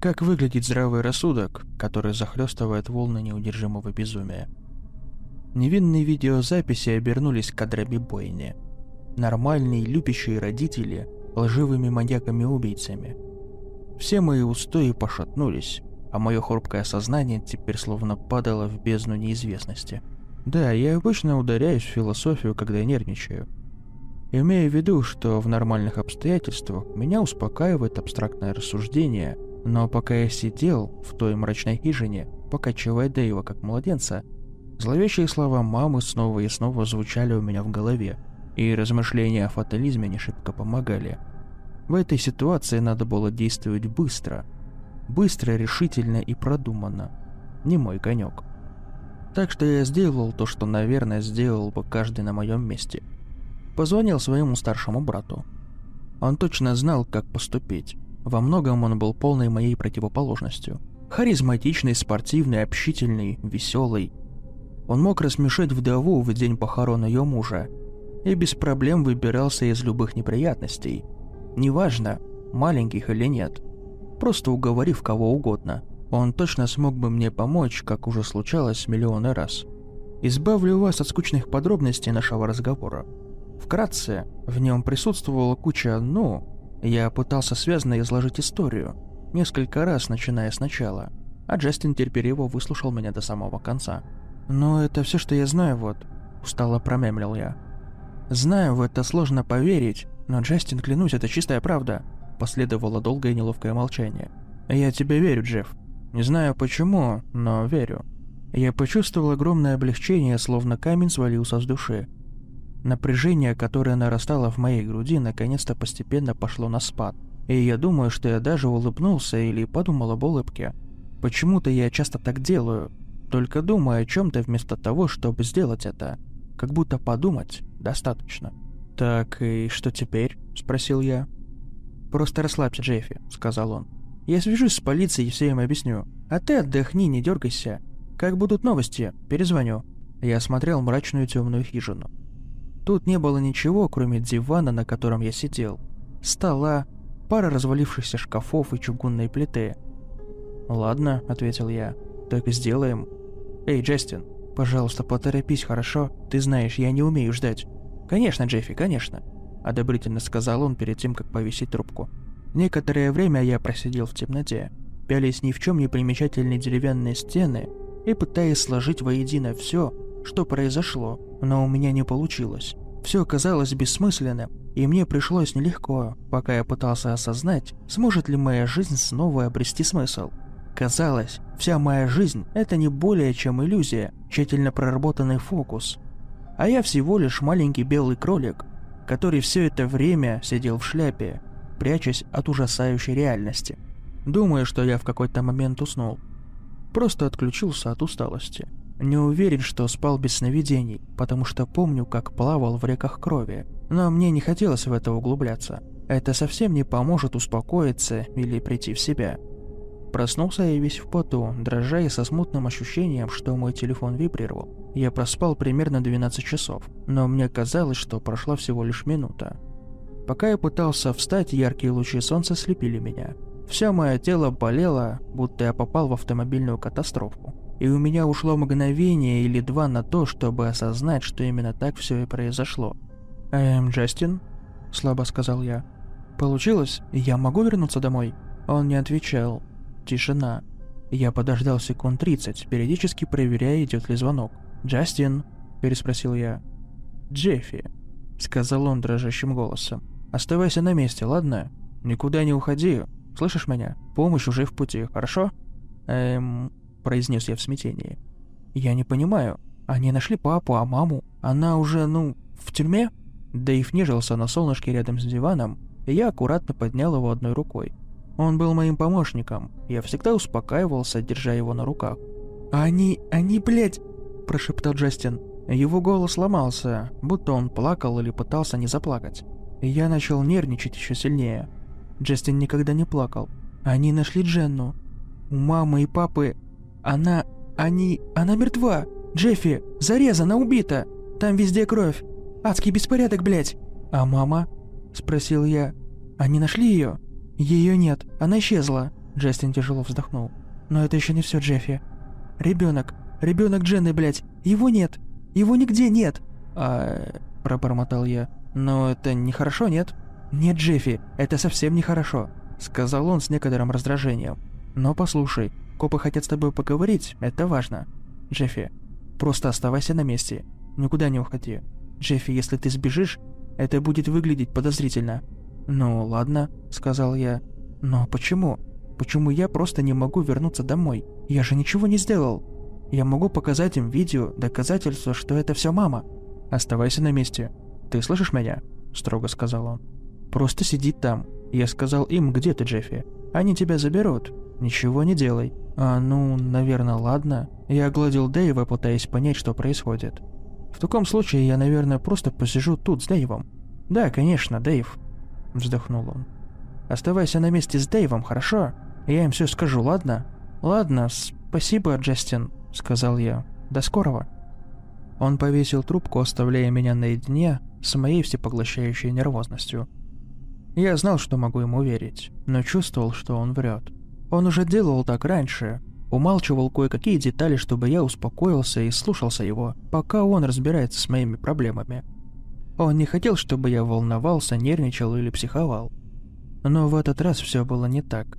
Как выглядит здравый рассудок, который захлестывает волны неудержимого безумия? Невинные видеозаписи обернулись кадрами бойни. Нормальные, любящие родители лживыми маньяками-убийцами. Все мои устои пошатнулись, а мое хрупкое сознание теперь словно падало в бездну неизвестности. Да, я обычно ударяюсь в философию, когда нервничаю. Имея в виду, что в нормальных обстоятельствах меня успокаивает абстрактное рассуждение – но пока я сидел в той мрачной хижине, покачивая Дэйва как младенца, зловещие слова мамы снова и снова звучали у меня в голове, и размышления о фатализме не шибко помогали. В этой ситуации надо было действовать быстро. Быстро, решительно и продуманно. Не мой конек. Так что я сделал то, что, наверное, сделал бы каждый на моем месте. Позвонил своему старшему брату. Он точно знал, как поступить. Во многом он был полной моей противоположностью. Харизматичный, спортивный, общительный, веселый. Он мог рассмешить вдову в день похорон ее мужа и без проблем выбирался из любых неприятностей. Неважно, маленьких или нет. Просто уговорив кого угодно, он точно смог бы мне помочь, как уже случалось миллионы раз. Избавлю вас от скучных подробностей нашего разговора. Вкратце, в нем присутствовала куча «ну», я пытался связно изложить историю, несколько раз начиная сначала, а Джастин терпеливо выслушал меня до самого конца. «Но это все, что я знаю, вот», — устало промямлил я. «Знаю, в это сложно поверить, но, Джастин, клянусь, это чистая правда», — последовало долгое неловкое молчание. «Я тебе верю, Джефф. Не знаю почему, но верю». Я почувствовал огромное облегчение, словно камень свалился с души. Напряжение, которое нарастало в моей груди, наконец-то постепенно пошло на спад. И я думаю, что я даже улыбнулся или подумал об улыбке. Почему-то я часто так делаю, только думаю о чем-то вместо того, чтобы сделать это. Как будто подумать достаточно. «Так, и что теперь?» – спросил я. «Просто расслабься, Джеффи», – сказал он. «Я свяжусь с полицией и все им объясню. А ты отдохни, не дергайся. Как будут новости, перезвоню». Я осмотрел мрачную темную хижину. Тут не было ничего, кроме дивана, на котором я сидел, стола, пара развалившихся шкафов и чугунной плиты. «Ладно», — ответил я, — «так и сделаем». «Эй, Джастин, пожалуйста, поторопись, хорошо? Ты знаешь, я не умею ждать». «Конечно, Джеффи, конечно», — одобрительно сказал он перед тем, как повесить трубку. Некоторое время я просидел в темноте, пялись ни в чем не примечательные деревянные стены и пытаясь сложить воедино все, что произошло, но у меня не получилось. Все казалось бессмысленным, и мне пришлось нелегко, пока я пытался осознать, сможет ли моя жизнь снова обрести смысл. Казалось, вся моя жизнь – это не более чем иллюзия, тщательно проработанный фокус. А я всего лишь маленький белый кролик, который все это время сидел в шляпе, прячась от ужасающей реальности. Думаю, что я в какой-то момент уснул. Просто отключился от усталости. Не уверен, что спал без сновидений, потому что помню, как плавал в реках крови. Но мне не хотелось в это углубляться. Это совсем не поможет успокоиться или прийти в себя. Проснулся я весь в поту, дрожа и со смутным ощущением, что мой телефон вибрировал. Я проспал примерно 12 часов, но мне казалось, что прошла всего лишь минута. Пока я пытался встать, яркие лучи солнца слепили меня. Все мое тело болело, будто я попал в автомобильную катастрофу и у меня ушло мгновение или два на то, чтобы осознать, что именно так все и произошло. «Эм, Джастин?» – слабо сказал я. «Получилось? Я могу вернуться домой?» Он не отвечал. Тишина. Я подождал секунд 30, периодически проверяя, идет ли звонок. «Джастин?» – переспросил я. «Джеффи», – сказал он дрожащим голосом. «Оставайся на месте, ладно? Никуда не уходи. Слышишь меня? Помощь уже в пути, хорошо?» «Эм, произнес я в смятении. «Я не понимаю. Они нашли папу, а маму? Она уже, ну, в тюрьме?» Дэйв нежился на солнышке рядом с диваном, и я аккуратно поднял его одной рукой. Он был моим помощником, я всегда успокаивался, держа его на руках. «Они... они, блядь!» – прошептал Джастин. Его голос ломался, будто он плакал или пытался не заплакать. Я начал нервничать еще сильнее. Джастин никогда не плакал. Они нашли Дженну. У мамы и папы она... они... она мертва! Джеффи! Зарезана, убита! Там везде кровь! Адский беспорядок, блядь!» «А мама?» – спросил я. «Они нашли ее?» «Ее нет, она исчезла. Джастин тяжело вздохнул. «Но это еще не все, Джеффи. Ребенок, ребенок Дженны, блядь, его нет, его нигде нет!» «А...» – пробормотал я. «Но это нехорошо, нет?» «Нет, Джеффи, это совсем нехорошо», – сказал он с некоторым раздражением. «Но послушай, копы хотят с тобой поговорить, это важно. Джеффи, просто оставайся на месте, никуда не уходи. Джеффи, если ты сбежишь, это будет выглядеть подозрительно». «Ну, ладно», — сказал я. «Но почему? Почему я просто не могу вернуться домой? Я же ничего не сделал. Я могу показать им видео, доказательство, что это все мама. Оставайся на месте. Ты слышишь меня?» — строго сказал он. «Просто сиди там. Я сказал им, где ты, Джеффи. Они тебя заберут. Ничего не делай». «А, ну, наверное, ладно». Я огладил Дэйва, пытаясь понять, что происходит. «В таком случае я, наверное, просто посижу тут с Дэйвом». «Да, конечно, Дэйв», — вздохнул он. «Оставайся на месте с Дэйвом, хорошо? Я им все скажу, ладно?» «Ладно, спасибо, Джастин», — сказал я. «До скорого». Он повесил трубку, оставляя меня наедине с моей всепоглощающей нервозностью. Я знал, что могу ему верить, но чувствовал, что он врет. Он уже делал так раньше, умалчивал кое-какие детали, чтобы я успокоился и слушался его, пока он разбирается с моими проблемами. Он не хотел, чтобы я волновался, нервничал или психовал. Но в этот раз все было не так.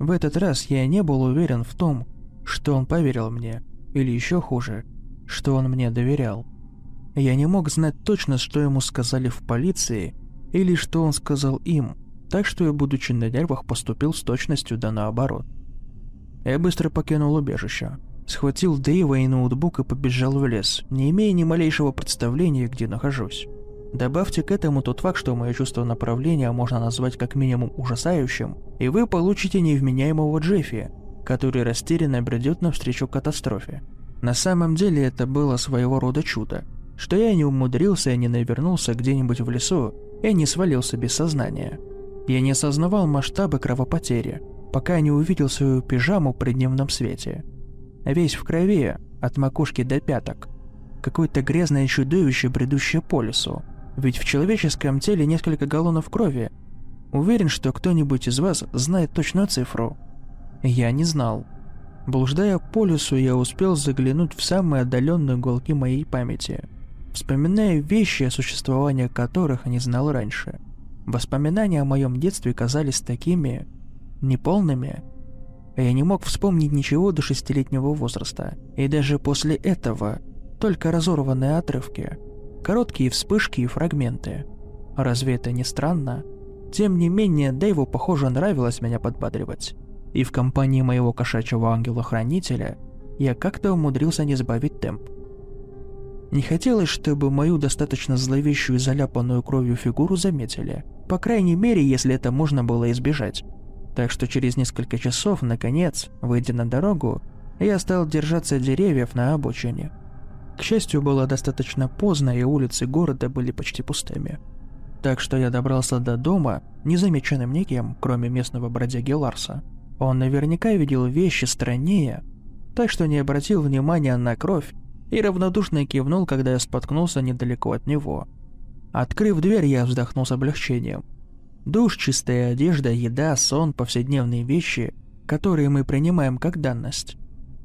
В этот раз я не был уверен в том, что он поверил мне, или еще хуже, что он мне доверял. Я не мог знать точно, что ему сказали в полиции, или что он сказал им, так что я, будучи на нервах, поступил с точностью да наоборот. Я быстро покинул убежище, схватил Дэйва и ноутбук и побежал в лес, не имея ни малейшего представления, где нахожусь. Добавьте к этому тот факт, что мое чувство направления можно назвать как минимум ужасающим, и вы получите невменяемого Джеффи, который растерянно бредет навстречу катастрофе. На самом деле это было своего рода чудо, что я не умудрился и не навернулся где-нибудь в лесу и не свалился без сознания. Я не осознавал масштабы кровопотери, пока не увидел свою пижаму при дневном свете. Весь в крови, от макушки до пяток. Какое-то грязное чудовище, бредущее по лесу. Ведь в человеческом теле несколько галлонов крови. Уверен, что кто-нибудь из вас знает точную цифру. Я не знал. Блуждая по лесу, я успел заглянуть в самые отдаленные уголки моей памяти, вспоминая вещи, о существовании которых не знал раньше – Воспоминания о моем детстве казались такими... неполными. Я не мог вспомнить ничего до шестилетнего возраста. И даже после этого только разорванные отрывки. Короткие вспышки и фрагменты. Разве это не странно? Тем не менее, Дэйву, похоже, нравилось меня подбадривать. И в компании моего кошачьего ангела-хранителя я как-то умудрился не сбавить темп. Не хотелось, чтобы мою достаточно зловещую заляпанную кровью фигуру заметили – по крайней мере, если это можно было избежать. Так что через несколько часов, наконец, выйдя на дорогу, я стал держаться деревьев на обочине. К счастью, было достаточно поздно, и улицы города были почти пустыми. Так что я добрался до дома, незамеченным никем, кроме местного бродяги Ларса. Он наверняка видел вещи страннее, так что не обратил внимания на кровь и равнодушно кивнул, когда я споткнулся недалеко от него – Открыв дверь, я вздохнул с облегчением. Душ, чистая одежда, еда, сон, повседневные вещи, которые мы принимаем как данность,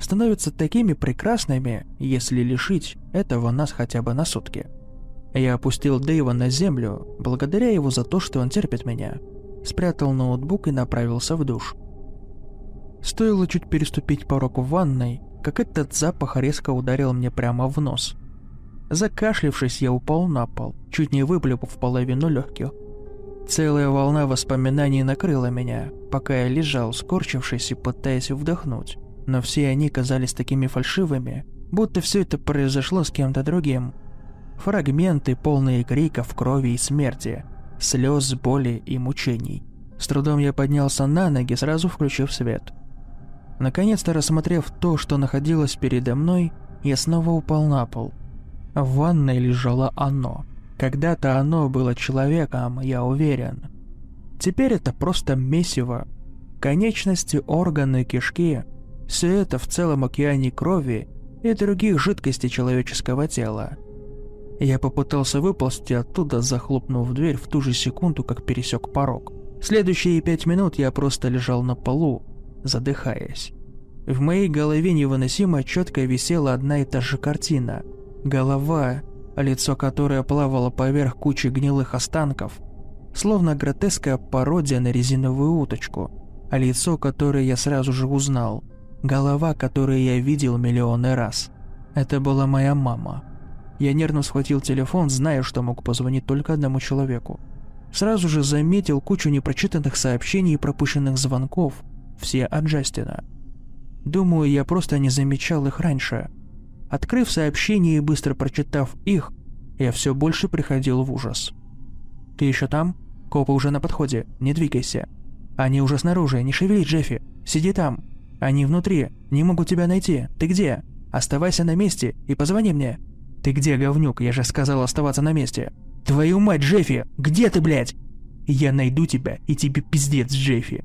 становятся такими прекрасными, если лишить этого нас хотя бы на сутки. Я опустил Дэйва на землю, благодаря его за то, что он терпит меня. Спрятал ноутбук и направился в душ. Стоило чуть переступить порог в ванной, как этот запах резко ударил мне прямо в нос – Закашлившись, я упал на пол, чуть не выплюнув половину легких. Целая волна воспоминаний накрыла меня, пока я лежал, скорчившись и пытаясь вдохнуть. Но все они казались такими фальшивыми, будто все это произошло с кем-то другим. Фрагменты, полные криков, крови и смерти, слез, боли и мучений. С трудом я поднялся на ноги, сразу включив свет. Наконец-то рассмотрев то, что находилось передо мной, я снова упал на пол – в ванной лежало оно. Когда-то оно было человеком, я уверен. Теперь это просто месиво. Конечности, органы, кишки – все это в целом океане крови и других жидкостей человеческого тела. Я попытался выползти оттуда, захлопнув дверь в ту же секунду, как пересек порог. Следующие пять минут я просто лежал на полу, задыхаясь. В моей голове невыносимо четко висела одна и та же картина. Голова, лицо которое плавало поверх кучи гнилых останков, словно гротеская пародия на резиновую уточку, а лицо, которое я сразу же узнал, голова, которую я видел миллионы раз. Это была моя мама. Я нервно схватил телефон, зная, что мог позвонить только одному человеку. Сразу же заметил кучу непрочитанных сообщений и пропущенных звонков, все от Джастина. Думаю, я просто не замечал их раньше. Открыв сообщения и быстро прочитав их, я все больше приходил в ужас. «Ты еще там? Копы уже на подходе, не двигайся. Они уже снаружи, не шевели, Джеффи. Сиди там. Они внутри, не могут тебя найти. Ты где? Оставайся на месте и позвони мне». «Ты где, говнюк? Я же сказал оставаться на месте». «Твою мать, Джеффи! Где ты, блядь?» «Я найду тебя, и тебе пиздец, Джеффи!»